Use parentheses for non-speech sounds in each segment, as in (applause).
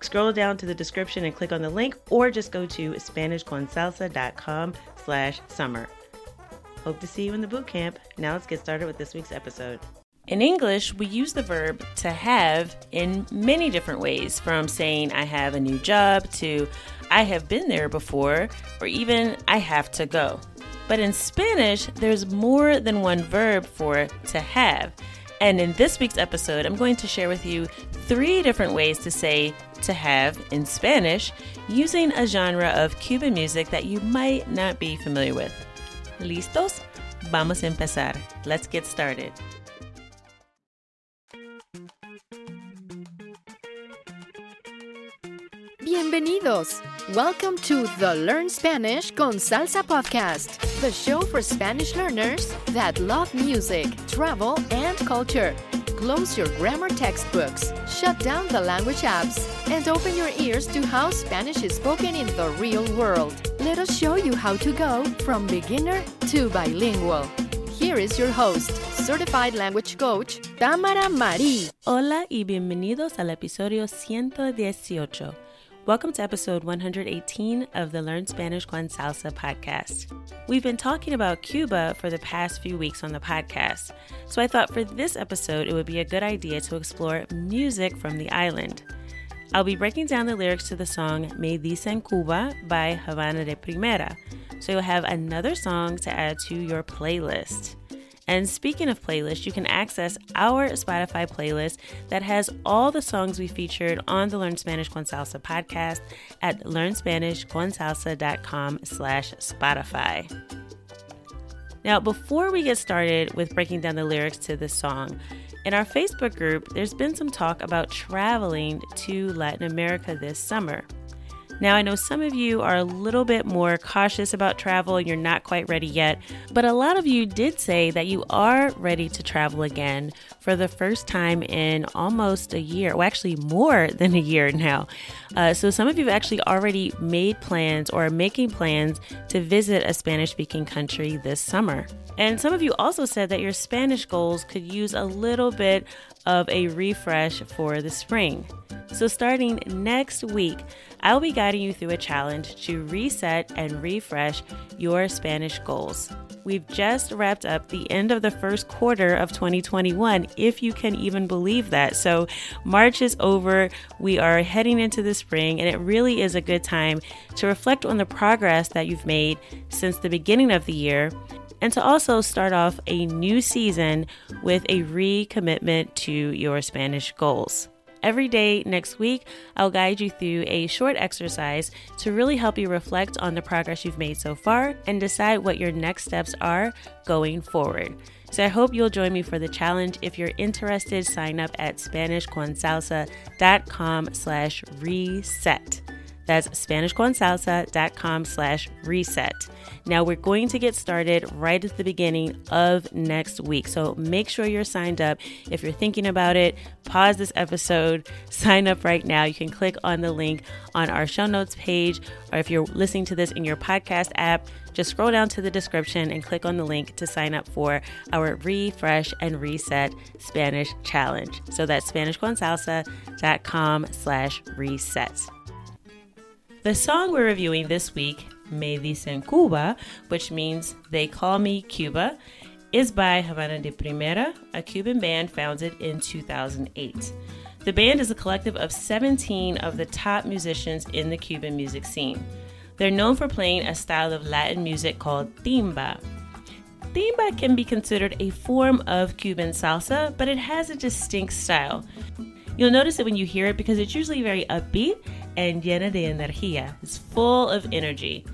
scroll down to the description and click on the link or just go to SpanishConsalsa.com slash summer. Hope to see you in the boot camp. Now let's get started with this week's episode. In English, we use the verb to have in many different ways, from saying I have a new job to I have been there before, or even I have to go. But in Spanish, there's more than one verb for to have. And in this week's episode, I'm going to share with you three different ways to say to have in Spanish using a genre of Cuban music that you might not be familiar with. ¿Listos? Vamos a empezar. Let's get started. Bienvenidos. Welcome to the Learn Spanish con Salsa podcast, the show for Spanish learners that love music, travel, and culture. Close your grammar textbooks, shut down the language apps, and open your ears to how Spanish is spoken in the real world. Let us show you how to go from beginner to bilingual. Here is your host, certified language coach, Tamara Marie. Hola y bienvenidos al episodio 118 Welcome to episode 118 of the Learn Spanish con Salsa podcast. We've been talking about Cuba for the past few weeks on the podcast, so I thought for this episode it would be a good idea to explore music from the island. I'll be breaking down the lyrics to the song Me Dicen Cuba by Havana D'Primera, so you'll have another song to add to your playlist. And speaking of playlists, you can access our Spotify playlist that has all the songs we featured on the Learn Spanish con Salsa podcast at learnspanishconsalsa.com slash Spotify. Now, before we get started with breaking down the lyrics to this song, in our Facebook group, there's been some talk about traveling to Latin America this summer. Now, I know some of you are a little bit more cautious about travel and you're not quite ready yet, but a lot of you did say that you are ready to travel again for the first time in almost a year. Well, actually, more (laughs) than a year now. Uh, so, some of you have actually already made plans or are making plans to visit a Spanish speaking country this summer. And some of you also said that your Spanish goals could use a little bit of a refresh for the spring. So, starting next week, I'll be guiding you through a challenge to reset and refresh your Spanish goals. We've just wrapped up the end of the first quarter of 2021, if you can even believe that. So, March is over, we are heading into the spring, and it really is a good time to reflect on the progress that you've made since the beginning of the year and to also start off a new season with a recommitment to your Spanish goals. Every day next week, I'll guide you through a short exercise to really help you reflect on the progress you've made so far and decide what your next steps are going forward. So I hope you'll join me for the challenge. If you're interested, sign up at SpanishConsalsa.com slash reset. That's SpanishConSalsa.com slash reset. Now we're going to get started right at the beginning of next week. So make sure you're signed up. If you're thinking about it, pause this episode, (laughs) sign up right now. You can click on the link on our show notes page, or if you're listening to this in your podcast app, just scroll down to the description and click on the link to sign up for our Refresh and Reset Spanish Challenge. So that's SpanishConSalsa.com slash reset. The song we're reviewing this week, Me Dicen Cuba, which means They Call Me Cuba, is by Havana D'Primera, a Cuban band founded in 2008. The band is a collective of 17 of the top musicians in the Cuban music scene. They're known for playing a style of Latin music called timba. Timba can be considered a form of Cuban salsa, but it has a distinct style. You'll notice it when you hear it because it's usually very upbeat and llena de energía. It's full of energy.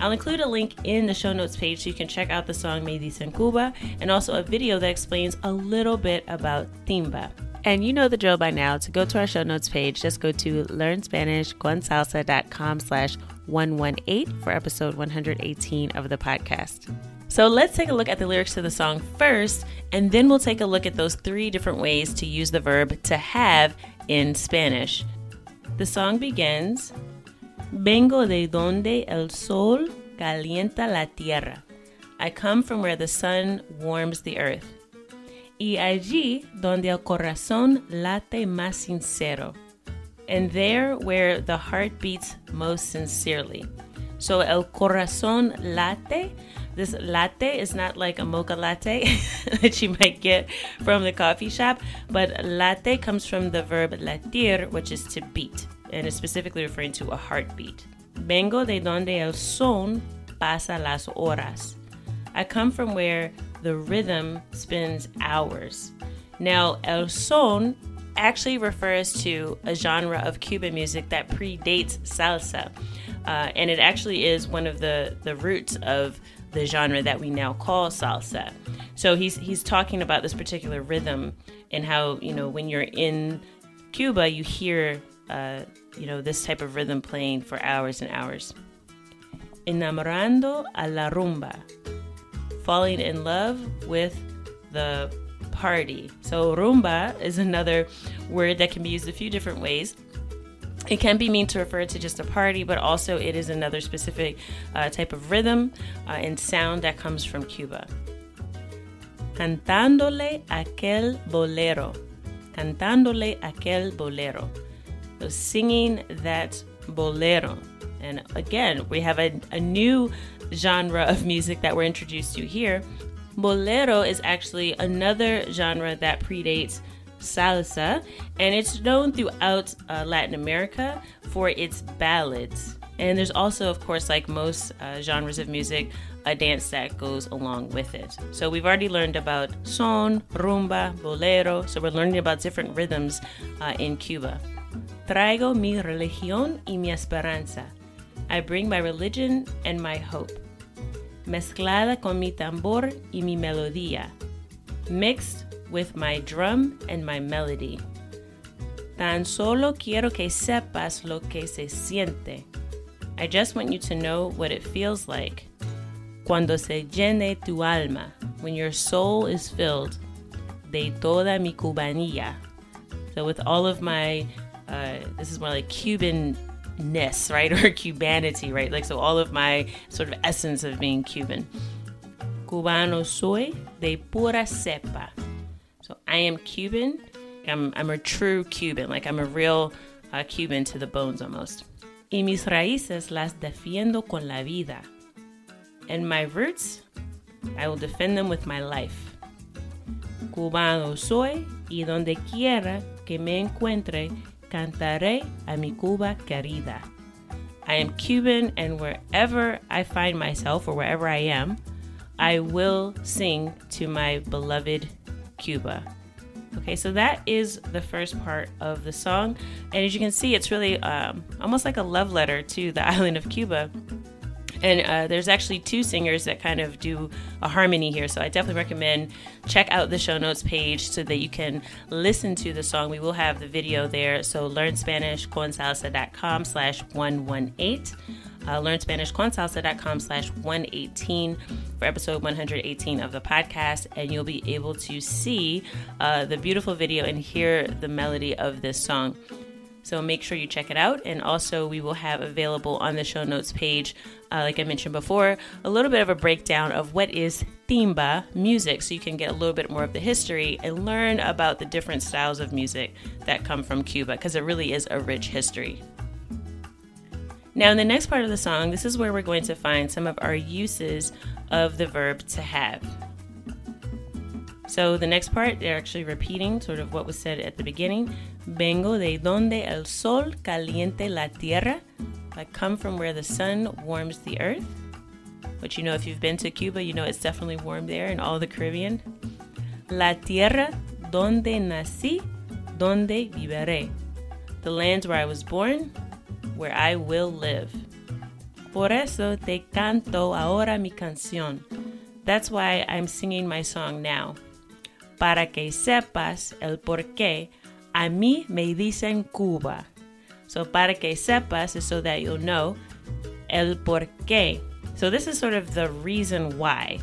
I'll include a link in the show notes page so you can check out the song Me Dicen Cuba and also a video that explains a little bit about timba. And you know the drill by now. To go to our show notes page, just go to learnspanishconsalsa.com slash 118 for episode 118 of the podcast. So let's take a look at the lyrics to the song first, and then we'll take a look at those three different ways to use the verb to have in Spanish. The song begins Vengo de donde el sol calienta la tierra. I come from where the sun warms the earth. Y allí donde el corazón late más sincero. And there where the heart beats most sincerely. So el corazón late this latte is not like a mocha latte (laughs) that you might get from the coffee shop, but latte comes from the verb latir, which is to beat, and is specifically referring to a heartbeat. Vengo de donde el son pasa las horas. I come from where the rhythm spends hours. Now, el son actually refers to a genre of Cuban music that predates salsa. Uh, and it actually is one of the, the roots of the genre that we now call salsa. So he's he's talking about this particular rhythm and how you know when you're in Cuba, you hear uh, you know this type of rhythm playing for hours and hours. Enamorando a la rumba, falling in love with the party. So rumba is another word that can be used a few different ways. It can be mean to refer to just a party, but also it is another specific uh, type of rhythm uh, and sound that comes from Cuba. Cantándole aquel bolero. Cantándole aquel bolero. So singing that bolero. And again, we have a, a new genre of music that we're introduced to here. Bolero is actually another genre that predates salsa, and it's known throughout uh, Latin America for its ballads. And there's also, of course, like most uh, genres of music, a dance that goes along with it. So we've already learned about son, rumba, bolero. So we're learning about different rhythms uh, in Cuba. Traigo mi religión y mi esperanza. I bring my religion and my hope. Mezclada con mi tambor y mi melodía. Mixed with my drum and my melody. Tan solo quiero que sepas lo que se siente. I just want you to know what it feels like. Cuando se llene tu alma, when your soul is filled de toda mi cubanía. So, with all of my, uh, this is more like Cubanness, right? (laughs) Or Cubanity, right? Like, so all of my sort of essence of being Cuban. Cubano soy de pura cepa. So I am Cuban. I'm, I'm a true Cuban, like I'm a real uh, Cuban to the bones almost. Y mis raíces las defiendo con la vida. And my roots, I will defend them with my life. Cubano soy y donde quiera que me encuentre, cantaré a mi Cuba querida. I am Cuban, and wherever I find myself or wherever I am, I will sing to my beloved Cuba. Okay, so that is the first part of the song. And as you can see, it's really um, almost like a love letter to the (laughs) island of Cuba. And uh, there's actually two singers that kind of do a harmony here. So I definitely recommend check out the show notes page so that you can listen to the song. We will have the video there. So learnspanishconsalsa.com slash 118. Uh, learnspanishconsalsa.com slash 118 for episode 118 of the podcast. And you'll be able to see uh, the beautiful video and hear the melody of this song. So make sure you check it out. And also, we will have available on the show notes page, uh, like I mentioned before, a little bit of a breakdown of what is timba music. So you can get a little bit more of the history and learn about the different styles of music that come from Cuba, because it really is a rich history. Now, in the next part of the song, this is where we're going to find some of our uses of the verb to have. So the next part, they're actually repeating sort of what was said at the beginning. Vengo de donde el sol caliente la tierra. I come from where the sun warms the earth. But you know, if you've been to Cuba, you know it's definitely warm there and all the Caribbean. La tierra donde nací, donde viviré. The lands where I was born, where I will live. Por eso te canto ahora mi canción. That's why I'm singing my song now para que sepas el por qué a mí me dicen Cuba. So para que sepas so that you'll know el por qué. So this is sort of the reason why.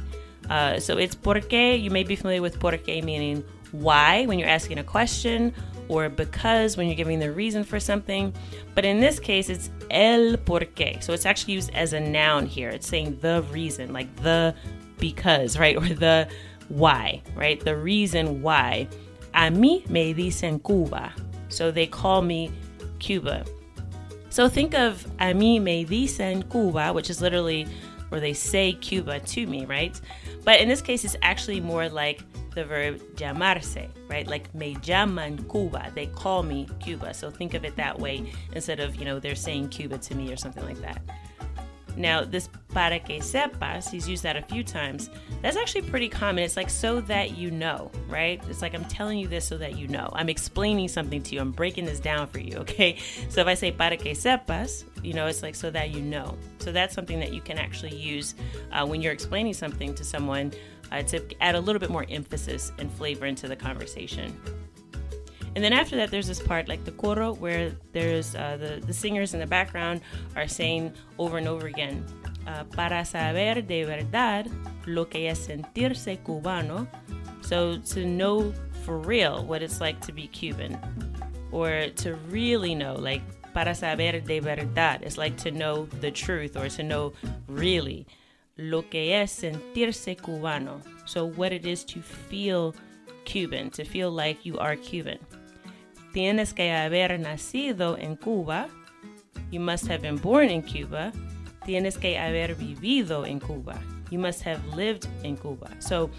Uh, so it's por qué. You may be familiar with por qué meaning why when you're asking a question or because when you're giving the reason for something. But in this case, it's el por qué. So it's actually used as a noun here. It's saying the reason, like the because, (laughs) right? Or the why, right? The reason why. A mí me dicen Cuba. So they call me Cuba. So think of a mí me dicen Cuba, which is literally where they say Cuba to me, right? But in this case, it's actually more like the verb llamarse, right? Like me llaman Cuba. They call me Cuba. So think of it that way instead of, you know, they're saying Cuba to me or something like that. Now, this para que sepas, he's used that a few times. That's actually pretty common. It's like so that you know, right? It's like I'm telling you this so that you know. I'm explaining something to you. I'm breaking this down for you, (laughs) okay? So if I say para que sepas, you know, it's like so that you know. So that's something that you can actually use uh, when you're explaining something to someone uh, to add a little bit more emphasis and flavor into the conversation. And then after that, there's this part like the coro where there's uh, the, the singers in the background are saying over and over again, uh, para saber de verdad lo que es sentirse cubano. So to know for real what it's like to be Cuban, or to really know, like para saber de verdad, it's like to know the truth or to know really lo que es sentirse cubano. So what it is to feel Cuban, to feel like you are Cuban. Tienes que haber nacido en Cuba. You must have been born in Cuba. Tienes que haber vivido en Cuba. You must have lived in Cuba. So,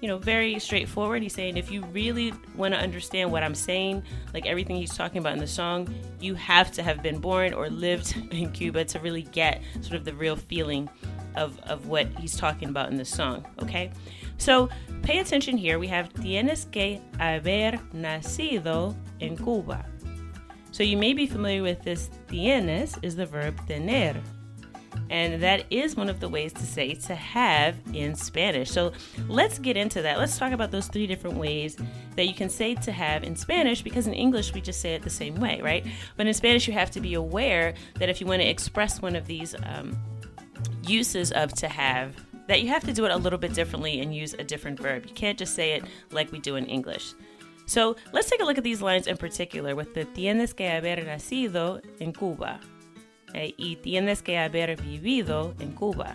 you know, very straightforward. He's saying if you really want to understand what I'm saying, like everything he's talking about in the song, you have to have been born or lived (laughs) in Cuba to really get sort of the real feeling of, of what he's talking about in the song, okay? So pay attention here. We have tienes que haber nacido en Cuba. So you may be familiar with this tienes is the verb tener. And that is one of the ways to say to have in Spanish. So let's get into that. Let's talk about those three different ways that you can say to have in Spanish because in English we just say it the same way, right? But in Spanish you have to be aware that if you want to express one of these um, uses of to have, that you have to do it a little bit differently and use a different verb. You can't just say it like we do in English. So let's take a look at these lines in particular with the tienes que haber nacido en Cuba eh, y tienes que haber vivido en Cuba.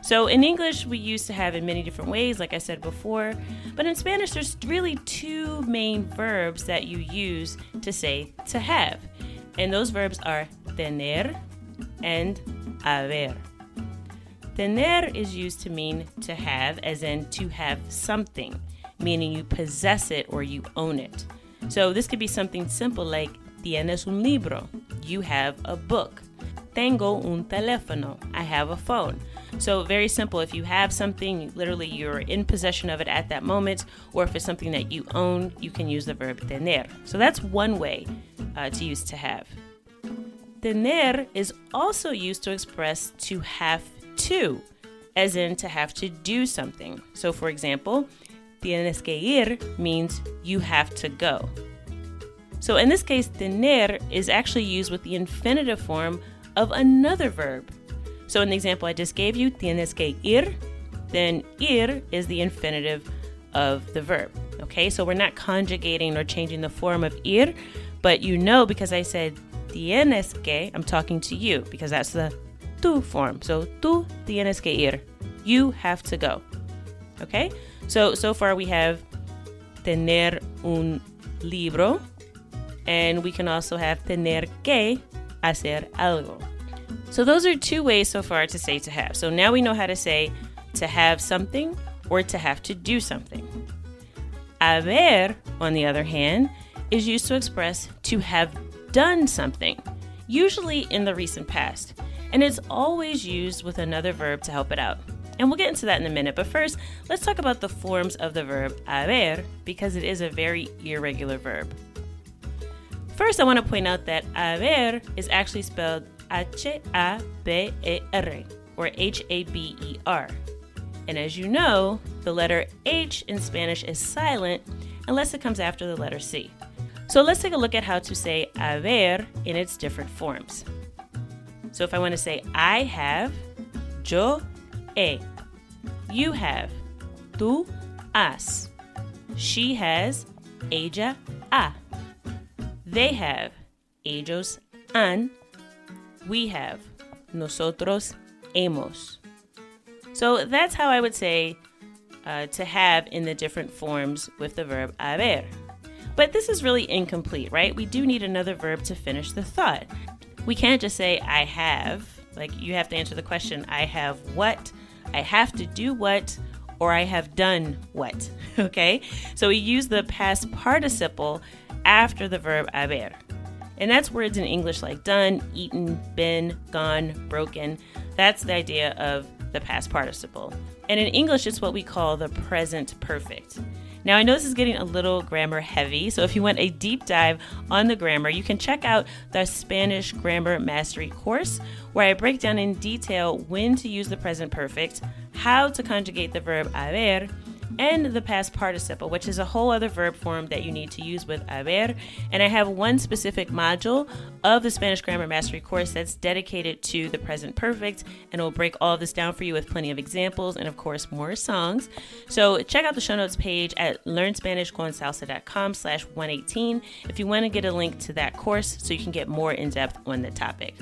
So in English, we used to have in many different ways, like I said before, but in Spanish, there's really two main verbs that you use to say to have. And those verbs are tener and haber. Tener is used to mean to have, as in to have something, meaning you possess it or you own it. So this could be something simple like tienes un libro, you have a book. Tengo un teléfono, I have a phone. So very simple. If you have something, literally you're in possession of it at that moment, or if it's something that you own, you can use the verb tener. So that's one way uh, to use to have. tener is also used to express to have to, as in to have to do something. So, for example, tienes que ir means you have to go. So, in this case, tener is actually used with the infinitive form of another verb. So, in the example I just gave you, tienes que ir, then ir is the infinitive of the verb. Okay, so we're not conjugating or changing the form of ir, but you know because I said tienes que, I'm talking to you because that's the tu form. So tú tienes que ir. You have to go. Okay, so so far we have tener un libro, and we can also have tener que hacer algo. So those are two ways so far to say to have. So now we know how to say to have something or to have to do something. Haber, on the other hand, is used to express to have done something, usually in the recent past, and it's always used with another verb to help it out. And we'll get into that in a minute, but first, let's talk about the forms of the verb haber because it is a very irregular verb. First, I want to point out that haber is actually spelled H A B E R or H A B E R. And as you know, the letter H in Spanish is silent unless it comes after the letter C. So let's take a look at how to say haber in its different forms. So if I want to say I have, yo he. You have, tú has. She has, ella ha. They have, ellos han. We have, nosotros hemos. So that's how I would say uh, to have in the different forms with the verb haber. But this is really incomplete, right? We do need another verb to finish the thought. We can't just say I have. Like you have to answer the question I have what, I have to do what, or I have done what. (laughs) Okay? So we use the past participle after the verb haber. And that's words in English like done, eaten, been, gone, broken. That's the idea of the past participle. And in English, it's what we call the present perfect. Now, I know this is getting a little grammar heavy, so if you want a deep dive on the grammar, you can check out the Spanish Grammar Mastery course, where I break down in detail when to use the present perfect, how to conjugate the verb haber, and the past participle, which is a whole other verb form that you need to use with haber. And I have one specific module of the Spanish Grammar Mastery course that's dedicated to the present perfect, and it will break all this down for you with plenty of examples and, of course, more songs. So check out the show notes page at learnspanishconsalsa.com slash 118 if you want to get a link to that course so you can get more in depth on the topic.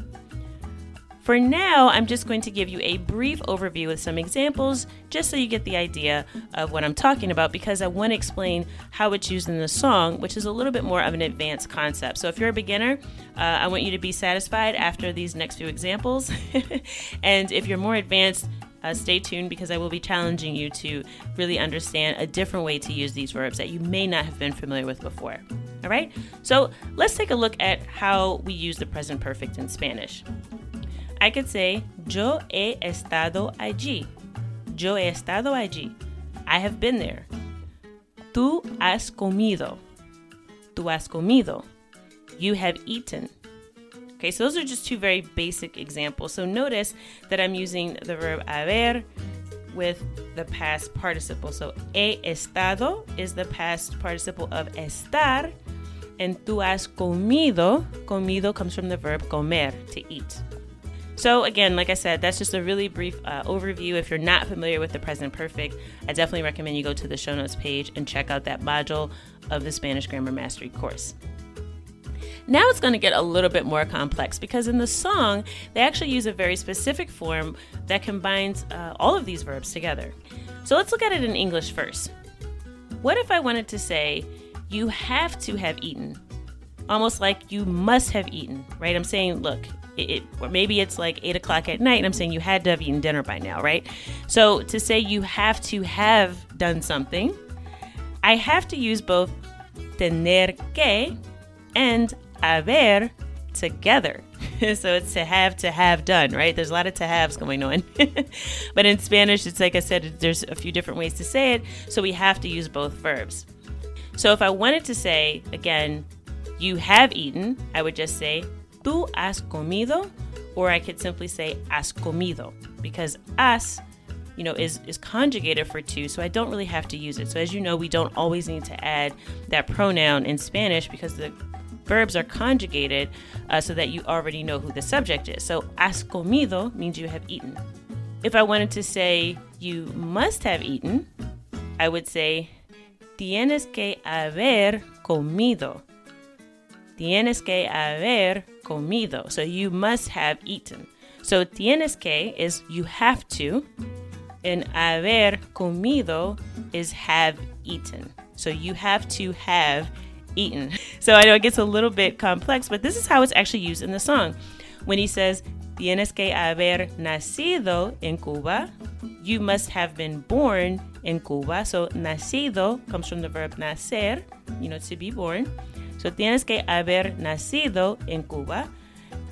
For now, I'm just going to give you a brief overview with some examples just so you get the idea of what I'm talking about because I want to explain how it's used in the song, which is a little bit more of an advanced concept. So if you're a beginner, uh, I want you to be satisfied after these next few examples. (laughs) and if you're more advanced, uh, stay tuned because I will be challenging you to really understand a different way to use these verbs that you may not have been familiar with before. All right, so let's take a look at how we use the present perfect in Spanish. I could say, Yo he estado allí. Yo he estado allí. I have been there. Tú has comido. Tú has comido. You have eaten. Okay, so those are just two very basic examples. So notice that I'm using the verb haber with the past participle. So he estado is the past participle of estar, and tú has comido. Comido comes from the verb comer, to eat. So, again, like I said, that's just a really brief uh, overview. If you're not familiar with the present perfect, I definitely recommend you go to the show notes page and check out that module of the Spanish Grammar Mastery course. Now it's going to get a little bit more complex because in the song, they actually use a very specific form that combines uh, all of these verbs together. So let's look at it in English first. What if I wanted to say, you have to have eaten? Almost like you must have eaten, right? I'm saying, look, it, or maybe it's like eight o'clock at night and I'm saying you had to have eaten dinner by now, right? So to say you have to have done something, I have to use both tener que and haber together. (laughs) so it's to have to have done, right? There's a lot of to haves going on. (laughs) but in Spanish, it's like I said, there's a few different ways to say it. So we have to use both verbs. So if I wanted to say, again, you have eaten, I would just say tú has comido, or I could simply say has comido because has you know, is, is conjugated for tú, so I don't really have to use it. So as you know, we don't always need to add that pronoun in Spanish because the verbs are conjugated uh, so that you already know who the subject is. So has comido means you have eaten. If I wanted to say you must have eaten, I would say tienes que haber comido. Tienes que haber comido. So you must have eaten. So tienes que is you have to, and haber comido is have eaten. So you have to have eaten. So I know it gets a little bit complex, but this is how it's actually used in the song. When he says, Tienes que haber nacido en Cuba, you must have been born in Cuba. So nacido comes from the verb nacer, you know, to be born. So tienes que haber nacido en Cuba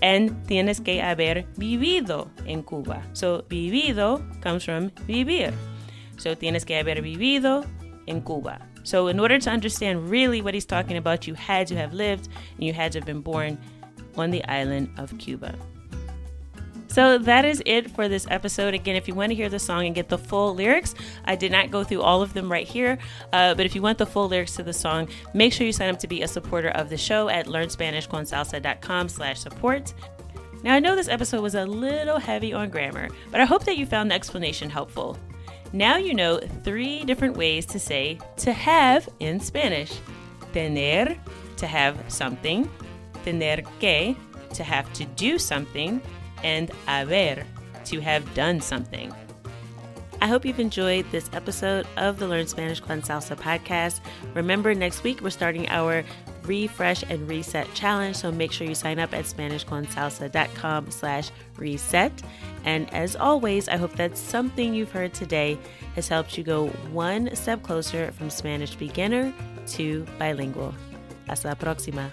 and tienes que haber vivido en Cuba. So vivido comes from vivir. So tienes que haber vivido en Cuba. So in order to understand really what he's talking about, you had to have lived and you had to have been born on the island of Cuba. So that is it for this episode. Again, if you want to hear the song and get the full lyrics, I did not go through all of them right here. Uh, but if you want the full lyrics to the song, make sure you sign up to be a supporter of the show at learnspanishconsalsa.com slash support. Now, I know this episode was a little heavy on grammar, but I hope that you found the explanation helpful. Now you know three different ways to say to have in Spanish. Tener, to have something. Tener que, to have to do something and haber, to have done something. I hope you've enjoyed this episode of the Learn Spanish con Salsa podcast. Remember, next week we're starting our refresh and reset challenge, so make sure you sign up at SpanishConSalsa.com slash reset. And as always, I hope that something you've heard today has helped you go one step closer from Spanish beginner to bilingual. Hasta la próxima.